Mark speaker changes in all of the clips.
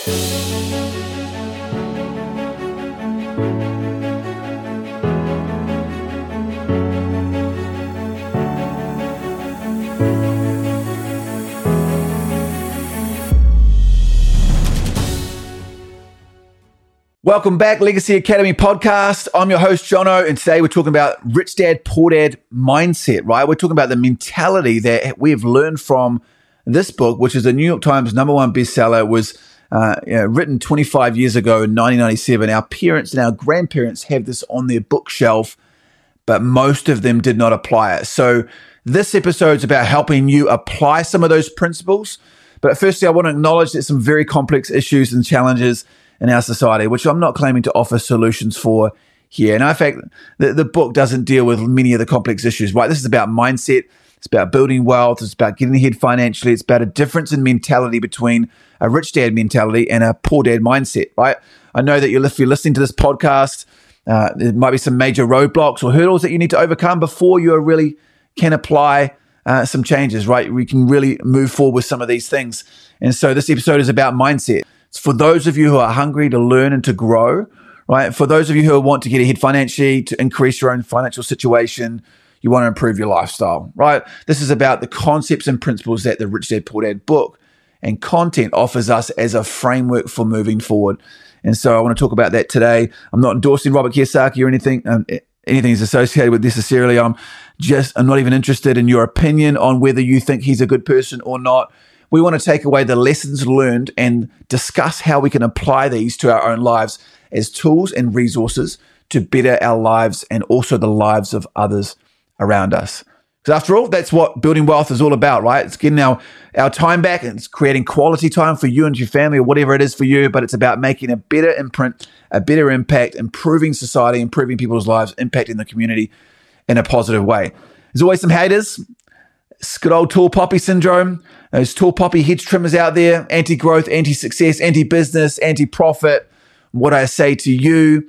Speaker 1: Welcome back, Legacy Academy podcast. I'm your host, Jono, and today we're talking about Rich Dad, Poor Dad mindset, right? We're talking about the mentality that we have learned from this book, which is a New York Times number one bestseller, was uh, you know, written 25 years ago in 1997. Our parents and our grandparents have this on their bookshelf, but most of them did not apply it. So this episode is about helping you apply some of those principles. But firstly, I want to acknowledge that some very complex issues and challenges in our society, which I'm not claiming to offer solutions for here. And in fact, the, the book doesn't deal with many of the complex issues, right? This is about mindset. It's about building wealth. It's about getting ahead financially. It's about a difference in mentality between a rich dad mentality and a poor dad mindset, right? I know that you're, if you're listening to this podcast, uh, there might be some major roadblocks or hurdles that you need to overcome before you really can apply uh, some changes, right? We can really move forward with some of these things. And so this episode is about mindset. It's for those of you who are hungry to learn and to grow, right? For those of you who want to get ahead financially, to increase your own financial situation, you want to improve your lifestyle, right? This is about the concepts and principles that the Rich Dad Poor Dad book and content offers us as a framework for moving forward. And so I want to talk about that today. I'm not endorsing Robert Kiyosaki or anything, um, anything is associated with this necessarily. I'm just, I'm not even interested in your opinion on whether you think he's a good person or not. We want to take away the lessons learned and discuss how we can apply these to our own lives as tools and resources to better our lives and also the lives of others around us. Because after all, that's what building wealth is all about, right? It's getting our, our time back and it's creating quality time for you and your family or whatever it is for you, but it's about making a better imprint, a better impact, improving society, improving people's lives, impacting the community in a positive way. There's always some haters. It's good old tall poppy syndrome. Those tall poppy hedge trimmers out there, anti growth, anti success, anti business, anti profit. What I say to you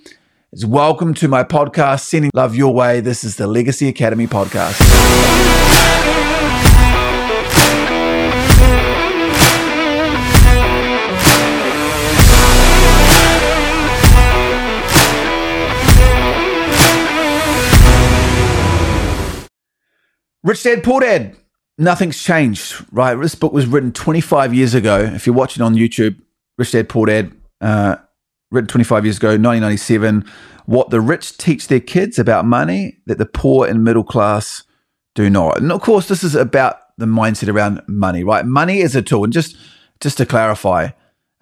Speaker 1: is welcome to my podcast, Sending Love Your Way. This is the Legacy Academy podcast. Rich Dad Poor Dad nothing's changed, right? This book was written 25 years ago. If you're watching on YouTube, Rich Dad Poor Dad, uh, written 25 years ago, 1997. What the rich teach their kids about money that the poor and middle class do not. And of course, this is about the mindset around money, right? Money is a tool. And just, just to clarify,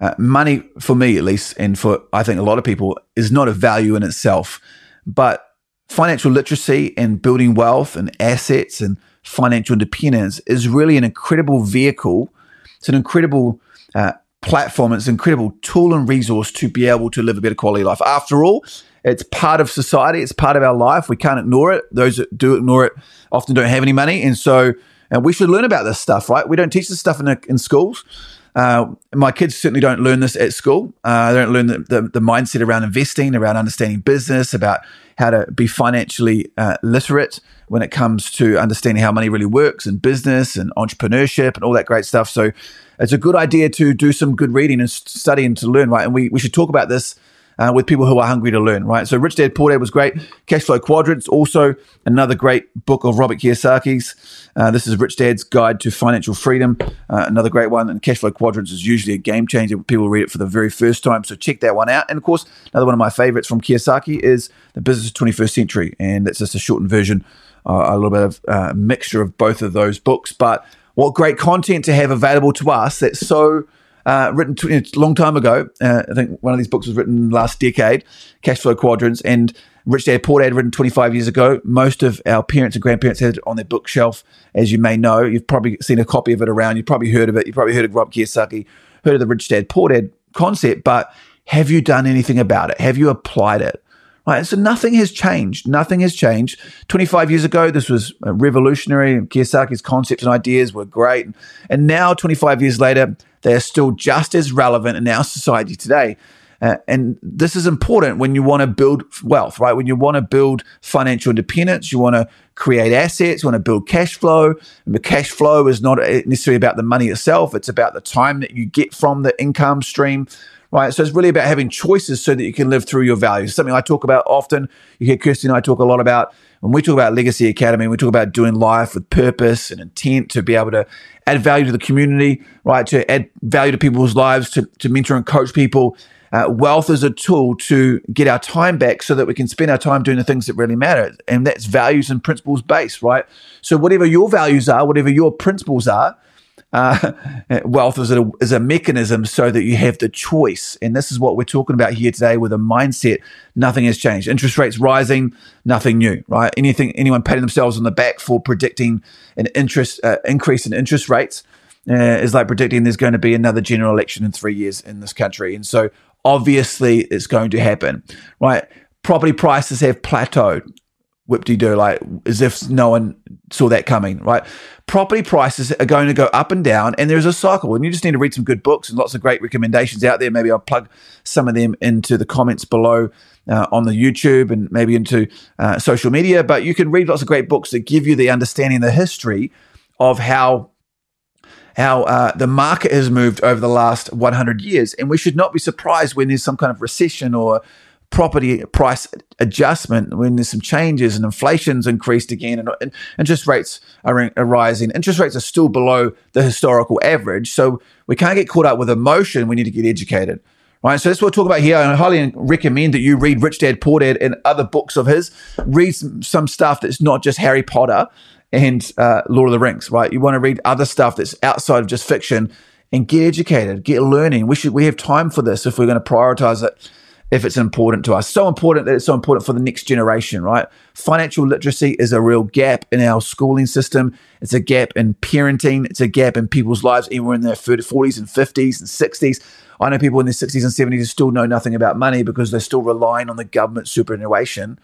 Speaker 1: uh, money for me at least, and for I think a lot of people, is not a value in itself. But financial literacy and building wealth and assets and financial independence is really an incredible vehicle. It's an incredible uh, platform. It's an incredible tool and resource to be able to live a better quality life. After all, it's part of society. It's part of our life. We can't ignore it. Those that do ignore it often don't have any money, and so and we should learn about this stuff, right? We don't teach this stuff in, in schools. Uh, my kids certainly don't learn this at school. Uh, they don't learn the, the, the, mindset around investing, around understanding business, about how to be financially uh, literate when it comes to understanding how money really works and business and entrepreneurship and all that great stuff. So it's a good idea to do some good reading and study and to learn, right? And we, we should talk about this uh, with people who are hungry to learn, right? So Rich Dad Poor Dad was great. Cash Flow Quadrants, also another great book of Robert Kiyosaki's. Uh, this is Rich Dad's Guide to Financial Freedom, uh, another great one. And Cash Flow Quadrants is usually a game changer. People read it for the very first time, so check that one out. And of course, another one of my favorites from Kiyosaki is The Business of 21st Century, and it's just a shortened version, uh, a little bit of uh, mixture of both of those books. But what great content to have available to us that's so uh, written a long time ago. Uh, I think one of these books was written last decade, Cash Flow Quadrants, and Rich Dad Poor Dad written 25 years ago. Most of our parents and grandparents had it on their bookshelf, as you may know. You've probably seen a copy of it around. You've probably heard of it. You've probably heard of Rob Kiyosaki, heard of the Rich Dad Poor Dad concept, but have you done anything about it? Have you applied it? Right. So nothing has changed. Nothing has changed. 25 years ago, this was revolutionary. Kiyosaki's concepts and ideas were great. And now, 25 years later, they are still just as relevant in our society today. Uh, and this is important when you want to build wealth, right? When you want to build financial independence, you want to create assets, you want to build cash flow. And the cash flow is not necessarily about the money itself, it's about the time that you get from the income stream right? So it's really about having choices so that you can live through your values. Something I talk about often. You hear Kirsty and I talk a lot about when we talk about Legacy Academy, we talk about doing life with purpose and intent to be able to add value to the community, right? To add value to people's lives, to, to mentor and coach people. Uh, wealth is a tool to get our time back so that we can spend our time doing the things that really matter. And that's values and principles based, right? So, whatever your values are, whatever your principles are, uh, wealth is a, is a mechanism so that you have the choice. And this is what we're talking about here today with a mindset. Nothing has changed. Interest rates rising, nothing new, right? Anything, anyone patting themselves on the back for predicting an interest uh, increase in interest rates uh, is like predicting there's going to be another general election in three years in this country. And so obviously it's going to happen, right? Property prices have plateaued whip de do, like as if no one saw that coming, right? Property prices are going to go up and down, and there's a cycle, and you just need to read some good books and lots of great recommendations out there. Maybe I'll plug some of them into the comments below uh, on the YouTube and maybe into uh, social media. But you can read lots of great books that give you the understanding, the history of how how uh, the market has moved over the last 100 years. And we should not be surprised when there's some kind of recession or property price adjustment when there's some changes and inflation's increased again and, and interest rates are, are, rising. Interest rates are still below the historical average. So we can't get caught up with emotion. We need to get educated. Right. So that's what we're talking about here. I highly recommend that you read Rich Dad Poor Dad and other books of his. Read some, some stuff that's not just Harry Potter and uh, Lord of the Rings, right? You want to read other stuff that's outside of just fiction and get educated, get learning. We should we have time for this if we're going to prioritize it if it's important to us. So important that it's so important for the next generation, right? Financial literacy is a real gap in our schooling system. It's a gap in parenting. It's a gap in people's lives, even in their 40s and 50s and 60s. I know people in their 60s and 70s who still know nothing about money because they're still relying on the government superannuation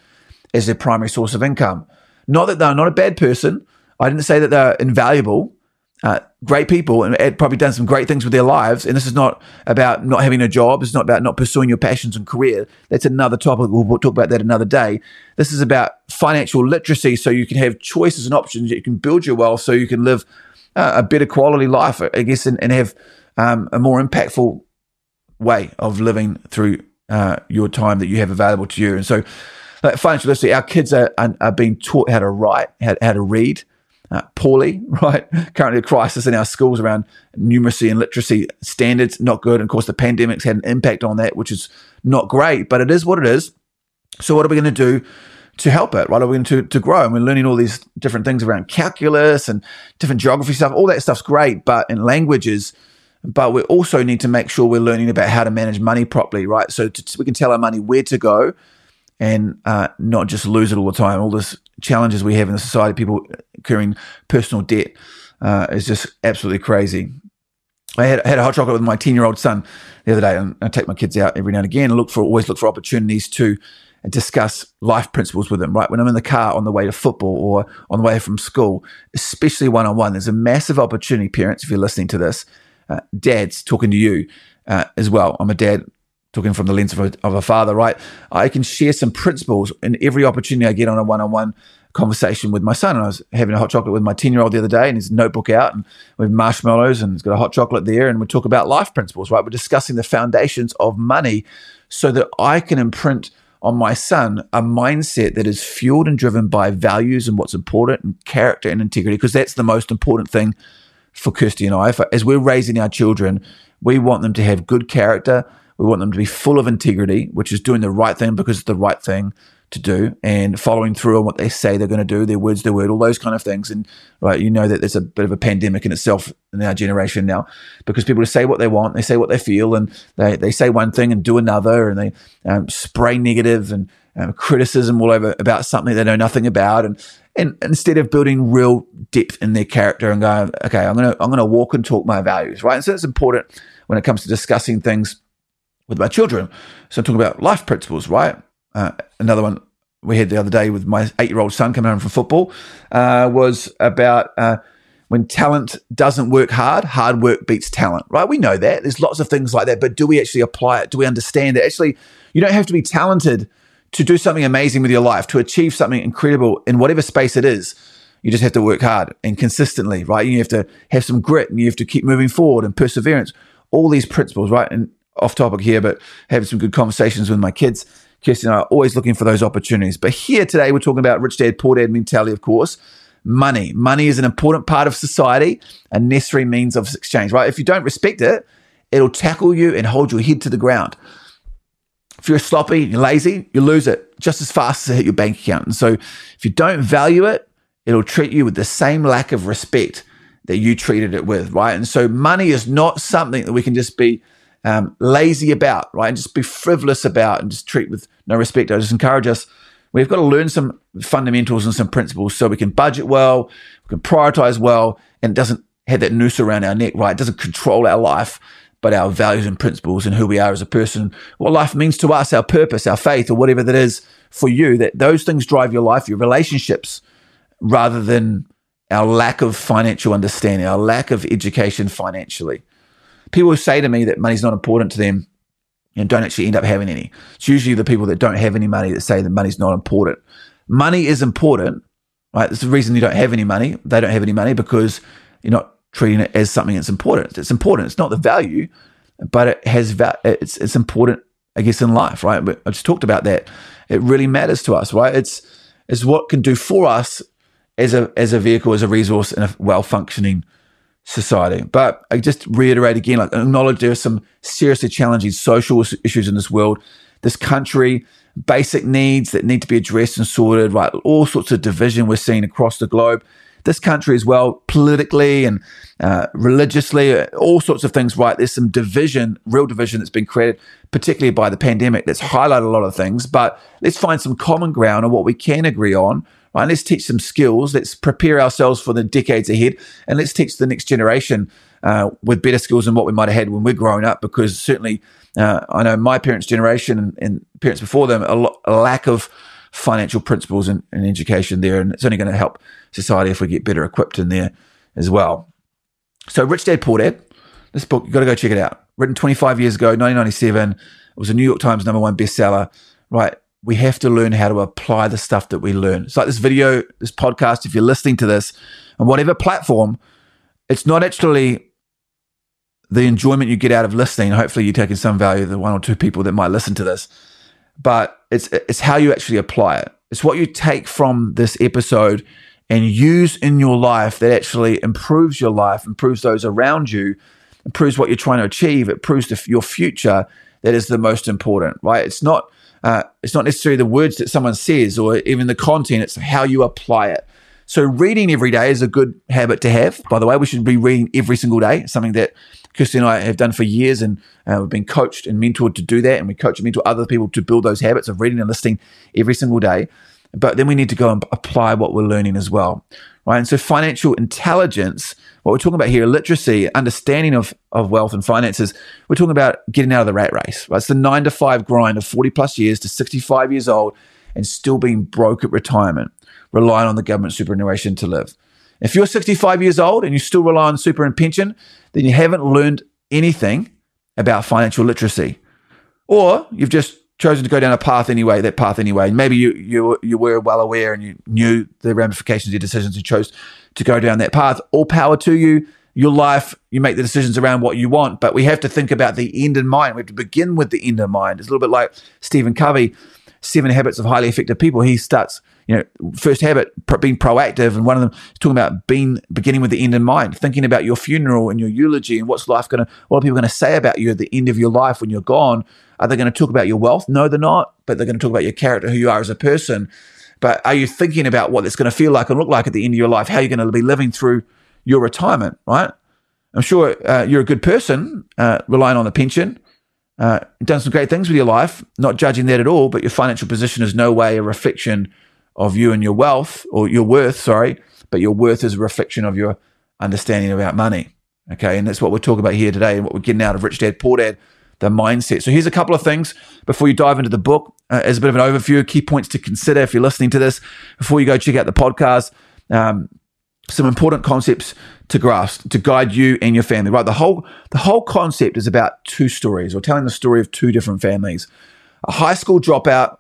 Speaker 1: as their primary source of income. Not that they're not a bad person. I didn't say that they're invaluable uh, great people and had probably done some great things with their lives. And this is not about not having a job. It's not about not pursuing your passions and career. That's another topic. We'll talk about that another day. This is about financial literacy so you can have choices and options. You can build your wealth so you can live uh, a better quality life, I guess, and, and have um, a more impactful way of living through uh, your time that you have available to you. And so, like financial literacy, our kids are, are, are being taught how to write, how, how to read uh, poorly, right? Currently, a crisis in our schools around numeracy and literacy standards, not good. And of course, the pandemic's had an impact on that, which is not great, but it is what it is. So, what are we going to do to help it, right? Are we going to, to grow? And we're learning all these different things around calculus and different geography stuff. All that stuff's great, but in languages, but we also need to make sure we're learning about how to manage money properly, right? So to, we can tell our money where to go and uh, not just lose it all the time. All this challenges we have in the society, people incurring personal debt, uh, is just absolutely crazy. I had, I had a hot chocolate with my 10 year old son the other day, and I take my kids out every now and again and look for, always look for opportunities to discuss life principles with them, right? When I'm in the car on the way to football or on the way from school, especially one on one, there's a massive opportunity, parents, if you're listening to this, uh, dads talking to you uh, as well. I'm a dad talking from the lens of a, of a father, right? I can share some principles in every opportunity I get on a one on one conversation with my son. And I was having a hot chocolate with my 10 year old the other day and his notebook out and we have marshmallows and he's got a hot chocolate there. And we talk about life principles, right? We're discussing the foundations of money so that I can imprint on my son a mindset that is fueled and driven by values and what's important and character and integrity, because that's the most important thing for Kirsty and I. As we're raising our children, we want them to have good character we want them to be full of integrity, which is doing the right thing because it's the right thing to do and following through on what they say they're going to do, their words, their word, all those kind of things. And right, you know that there's a bit of a pandemic in itself in our generation now because people just say what they want, they say what they feel, and they, they say one thing and do another, and they um, spray negative and um, criticism all over about something they know nothing about, and and instead of building real depth in their character and going, okay, I'm gonna I'm gonna walk and talk my values, right? And so it's important when it comes to discussing things with my children. So I'm talking about life principles, right? Uh, another one we had the other day with my eight year old son coming home from football uh, was about uh, when talent doesn't work hard, hard work beats talent, right? We know that. There's lots of things like that, but do we actually apply it? Do we understand that actually you don't have to be talented to do something amazing with your life, to achieve something incredible in whatever space it is? You just have to work hard and consistently, right? You have to have some grit and you have to keep moving forward and perseverance. All these principles, right? And off topic here, but having some good conversations with my kids. Kirsty and I are always looking for those opportunities. But here today, we're talking about rich dad, poor dad mentality, of course money. Money is an important part of society, a necessary means of exchange, right? If you don't respect it, it'll tackle you and hold your head to the ground. If you're sloppy, you're lazy, you lose it just as fast as it hit your bank account. And so if you don't value it, it'll treat you with the same lack of respect that you treated it with, right? And so money is not something that we can just be um, lazy about, right? And just be frivolous about and just treat with no respect. I just encourage us We've got to learn some fundamentals and some principles so we can budget well, we can prioritize well, and it doesn't have that noose around our neck, right? It doesn't control our life, but our values and principles and who we are as a person, what life means to us, our purpose, our faith, or whatever that is for you, that those things drive your life, your relationships, rather than our lack of financial understanding, our lack of education financially. People say to me that money's not important to them and don't actually end up having any. It's usually the people that don't have any money that say that money's not important. Money is important, right? That's the reason you don't have any money. They don't have any money because you're not treating it as something that's important. It's important. It's not the value, but it has va- it's it's important, I guess, in life, right? I just talked about that. It really matters to us, right? It's it's what can do for us as a as a vehicle, as a resource, and a well functioning society. But I just reiterate again, like acknowledge there are some seriously challenging social issues in this world, this country, basic needs that need to be addressed and sorted, right? All sorts of division we're seeing across the globe. This country as well, politically and uh, religiously, all sorts of things, right? There's some division, real division that's been created, particularly by the pandemic, that's highlighted a lot of things. But let's find some common ground on what we can agree on right? Let's teach some skills. Let's prepare ourselves for the decades ahead, and let's teach the next generation uh, with better skills than what we might have had when we're growing up. Because certainly, uh, I know my parents' generation and, and parents before them, a, lo- a lack of financial principles and, and education there, and it's only going to help society if we get better equipped in there as well. So, Rich Dad Poor Dad, this book you've got to go check it out. Written 25 years ago, 1997. It was a New York Times number one bestseller. Right, we have to learn how to apply the stuff that we learn. It's like this video, this podcast, if you're listening to this on whatever platform, it's not actually the enjoyment you get out of listening. Hopefully you're taking some value, the one or two people that might listen to this, but it's, it's how you actually apply it. It's what you take from this episode and use in your life that actually improves your life, improves those around you, improves what you're trying to achieve. It proves your future that is the most important, right? It's not uh, it's not necessarily the words that someone says or even the content, it's how you apply it. So, reading every day is a good habit to have. By the way, we should be reading every single day, something that Kirsty and I have done for years, and uh, we've been coached and mentored to do that. And we coach and mentor other people to build those habits of reading and listening every single day. But then we need to go and apply what we're learning as well right? And so financial intelligence, what we're talking about here, literacy, understanding of, of wealth and finances, we're talking about getting out of the rat race, right? It's the nine to five grind of 40 plus years to 65 years old and still being broke at retirement, relying on the government superannuation to live. If you're 65 years old and you still rely on super and pension, then you haven't learned anything about financial literacy. Or you've just chosen to go down a path anyway, that path anyway. Maybe you you you were well aware and you knew the ramifications of your decisions. You chose to go down that path. All power to you. Your life, you make the decisions around what you want, but we have to think about the end in mind. We have to begin with the end in mind. It's a little bit like Stephen Covey, Seven Habits of Highly Effective People. He starts, you know, first habit being proactive, and one of them is talking about being beginning with the end in mind, thinking about your funeral and your eulogy and what's life going to, what are people going to say about you at the end of your life when you're gone are they going to talk about your wealth? No, they're not, but they're going to talk about your character, who you are as a person. But are you thinking about what it's going to feel like and look like at the end of your life? How you're going to be living through your retirement, right? I'm sure uh, you're a good person, uh, relying on the pension, uh, done some great things with your life, not judging that at all, but your financial position is no way a reflection of you and your wealth or your worth, sorry, but your worth is a reflection of your understanding about money. Okay. And that's what we're talking about here today and what we're getting out of Rich Dad Poor Dad the mindset. So here's a couple of things before you dive into the book uh, as a bit of an overview, key points to consider if you're listening to this before you go check out the podcast. Um, some important concepts to grasp to guide you and your family. Right, the whole the whole concept is about two stories, or telling the story of two different families: a high school dropout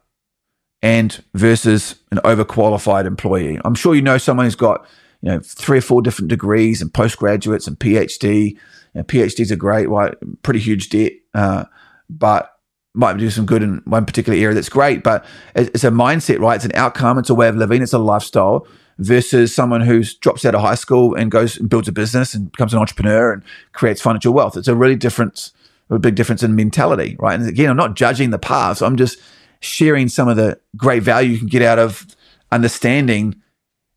Speaker 1: and versus an overqualified employee. I'm sure you know someone who's got you know three or four different degrees and postgraduates and PhD. Know, PhDs are great, right? Pretty huge debt, uh, but might do some good in one particular area. That's great, but it's a mindset, right? It's an outcome. It's a way of living. It's a lifestyle versus someone who drops out of high school and goes and builds a business and becomes an entrepreneur and creates financial wealth. It's a really different, a big difference in mentality, right? And again, I'm not judging the paths. I'm just sharing some of the great value you can get out of understanding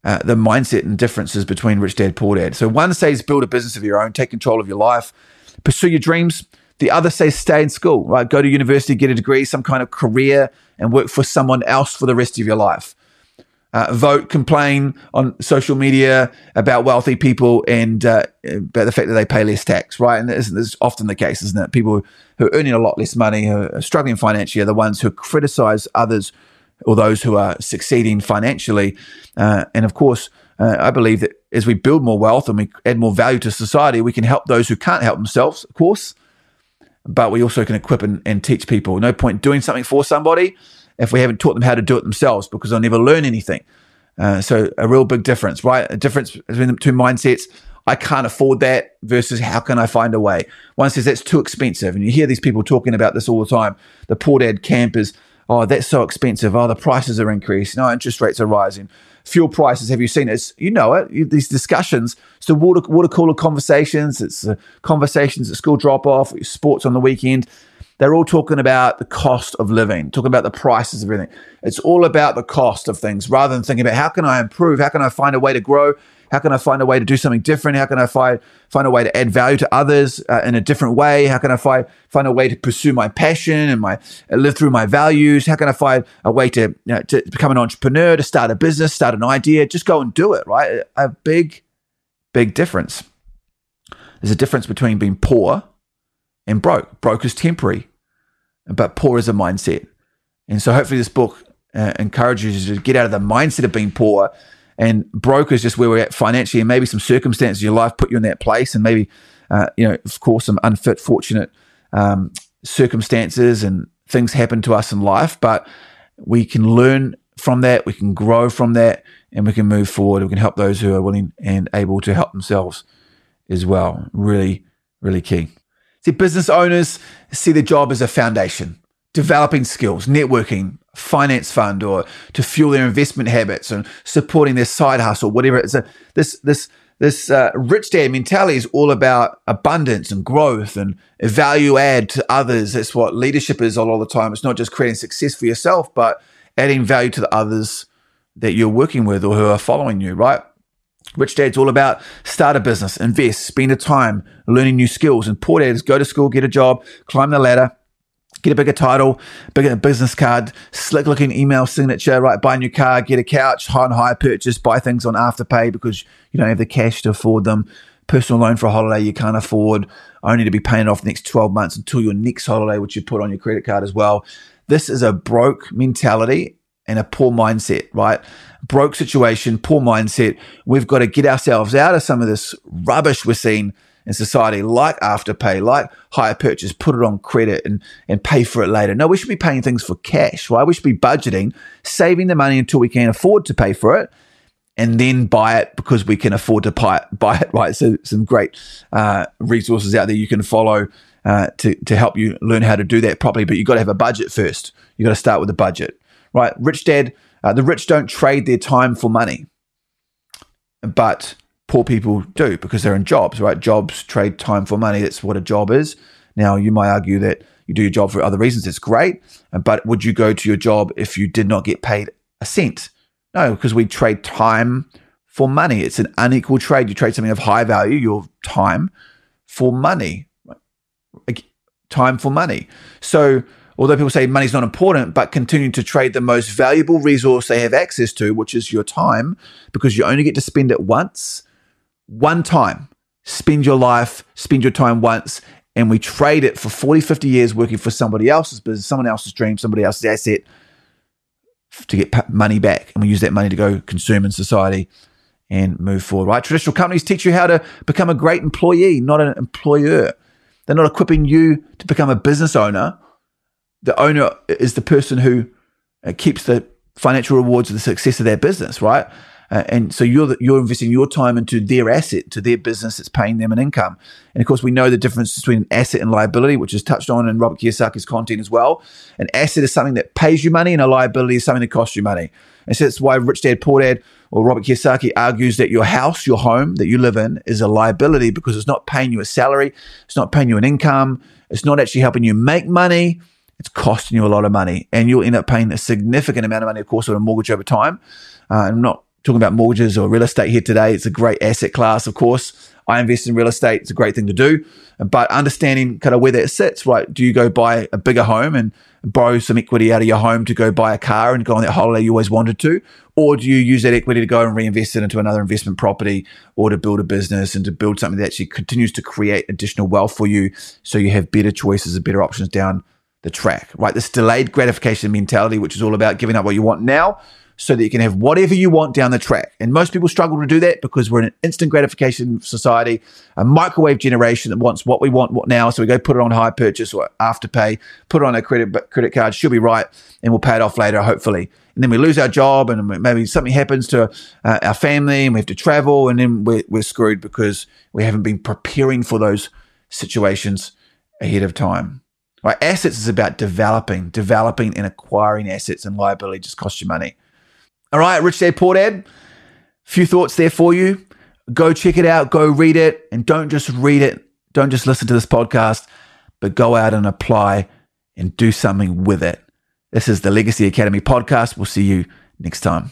Speaker 1: uh, the mindset and differences between rich dad, poor dad. So one says build a business of your own, take control of your life, pursue your dreams. The other says stay in school, right? Go to university, get a degree, some kind of career, and work for someone else for the rest of your life uh, vote, complain on social media about wealthy people and uh, about the fact that they pay less tax, right? And this, this, is often the case, isn't it? People who are earning a lot less money, who are struggling financially, are the ones who criticize others or those who are succeeding financially. Uh, and of course, uh, I believe that as we build more wealth and we add more value to society, we can help those who can't help themselves, of course, but we also can equip and, and teach people. No point doing something for somebody if we haven't taught them how to do it themselves because they'll never learn anything. Uh, so a real big difference, right? A difference between the two mindsets. I can't afford that versus how can I find a way? One says that's too expensive. And you hear these people talking about this all the time. The poor dad campers, oh, that's so expensive. Oh, the prices are increasing. No, interest rates are rising. Fuel prices, have you seen it? you know it. These discussions, it's the water, water cooler conversations. It's the conversations at school drop off, sports on the weekend. They're all talking about the cost of living, talking about the prices of everything. It's all about the cost of things rather than thinking about how can I improve? How can I find a way to grow? How can I find a way to do something different? How can I find find a way to add value to others uh, in a different way? How can I find find a way to pursue my passion and my uh, live through my values? How can I find a way to you know, to become an entrepreneur, to start a business, start an idea? Just go and do it. Right? A big, big difference. There's a difference between being poor and broke. Broke is temporary but poor is a mindset. And so hopefully this book uh, encourages you to get out of the mindset of being poor and broke is just where we're at financially and maybe some circumstances in your life put you in that place and maybe, uh, you know, of course, some unfit, fortunate um, circumstances and things happen to us in life, but we can learn from that, we can grow from that, and we can move forward. We can help those who are willing and able to help themselves as well. Really, really key. See, business owners see their job as a foundation, developing skills, networking, finance fund, or to fuel their investment habits and supporting their side hustle, whatever. It's a, this this this uh, rich dad mentality is all about abundance and growth and value add to others. That's what leadership is all, all the time. It's not just creating success for yourself, but adding value to the others that you're working with or who are following you, right? Rich Dad's all about start a business, invest, spend a time learning new skills. And poor dads go to school, get a job, climb the ladder, get a bigger title, bigger business card, slick looking email signature, right? Buy a new car, get a couch, high and hire purchase, buy things on afterpay because you don't have the cash to afford them. Personal loan for a holiday you can't afford, only to be paying off the next 12 months until your next holiday, which you put on your credit card as well. This is a broke mentality and a poor mindset, right? Broke situation, poor mindset. We've got to get ourselves out of some of this rubbish we're seeing in society, like afterpay, like hire purchase, put it on credit and, and pay for it later. No, we should be paying things for cash, right? We should be budgeting, saving the money until we can afford to pay for it, and then buy it because we can afford to buy it, buy it right? So some great uh, resources out there you can follow uh, to, to help you learn how to do that properly, but you've got to have a budget first. You've got to start with a budget right? Rich dad, uh, the rich don't trade their time for money, but poor people do because they're in jobs, right? Jobs trade time for money. That's what a job is. Now, you might argue that you do your job for other reasons. It's great, but would you go to your job if you did not get paid a cent? No, because we trade time for money. It's an unequal trade. You trade something of high value, your time, for money. Time for money. So although people say money's not important, but continuing to trade the most valuable resource they have access to, which is your time, because you only get to spend it once, one time. Spend your life, spend your time once, and we trade it for 40, 50 years working for somebody else's business, someone else's dream, somebody else's asset to get money back. And we use that money to go consume in society and move forward, right? Traditional companies teach you how to become a great employee, not an employer. They're not equipping you to become a business owner. The owner is the person who uh, keeps the financial rewards of the success of their business, right? Uh, and so you're the, you're investing your time into their asset, to their business that's paying them an income. And of course, we know the difference between asset and liability, which is touched on in Robert Kiyosaki's content as well. An asset is something that pays you money, and a liability is something that costs you money. And so that's why Rich Dad Poor Dad or Robert Kiyosaki argues that your house, your home that you live in, is a liability because it's not paying you a salary, it's not paying you an income, it's not actually helping you make money. It's costing you a lot of money, and you'll end up paying a significant amount of money, of course, on a mortgage over time. Uh, I'm not talking about mortgages or real estate here today. It's a great asset class, of course. I invest in real estate. It's a great thing to do. But understanding kind of where that sits, right? Do you go buy a bigger home and borrow some equity out of your home to go buy a car and go on that holiday you always wanted to? Or do you use that equity to go and reinvest it into another investment property or to build a business and to build something that actually continues to create additional wealth for you so you have better choices and better options down the track, right? This delayed gratification mentality, which is all about giving up what you want now so that you can have whatever you want down the track. And most people struggle to do that because we're in an instant gratification society, a microwave generation that wants what we want what now. So we go put it on hire purchase or afterpay, put it on a credit credit card, should be right, and we'll pay it off later, hopefully. And then we lose our job, and maybe something happens to uh, our family, and we have to travel, and then we're, we're screwed because we haven't been preparing for those situations ahead of time. Right, assets is about developing, developing and acquiring assets, and liability just costs you money. All right, Rich Dad Poor Dad. Few thoughts there for you. Go check it out. Go read it, and don't just read it. Don't just listen to this podcast, but go out and apply and do something with it. This is the Legacy Academy podcast. We'll see you next time.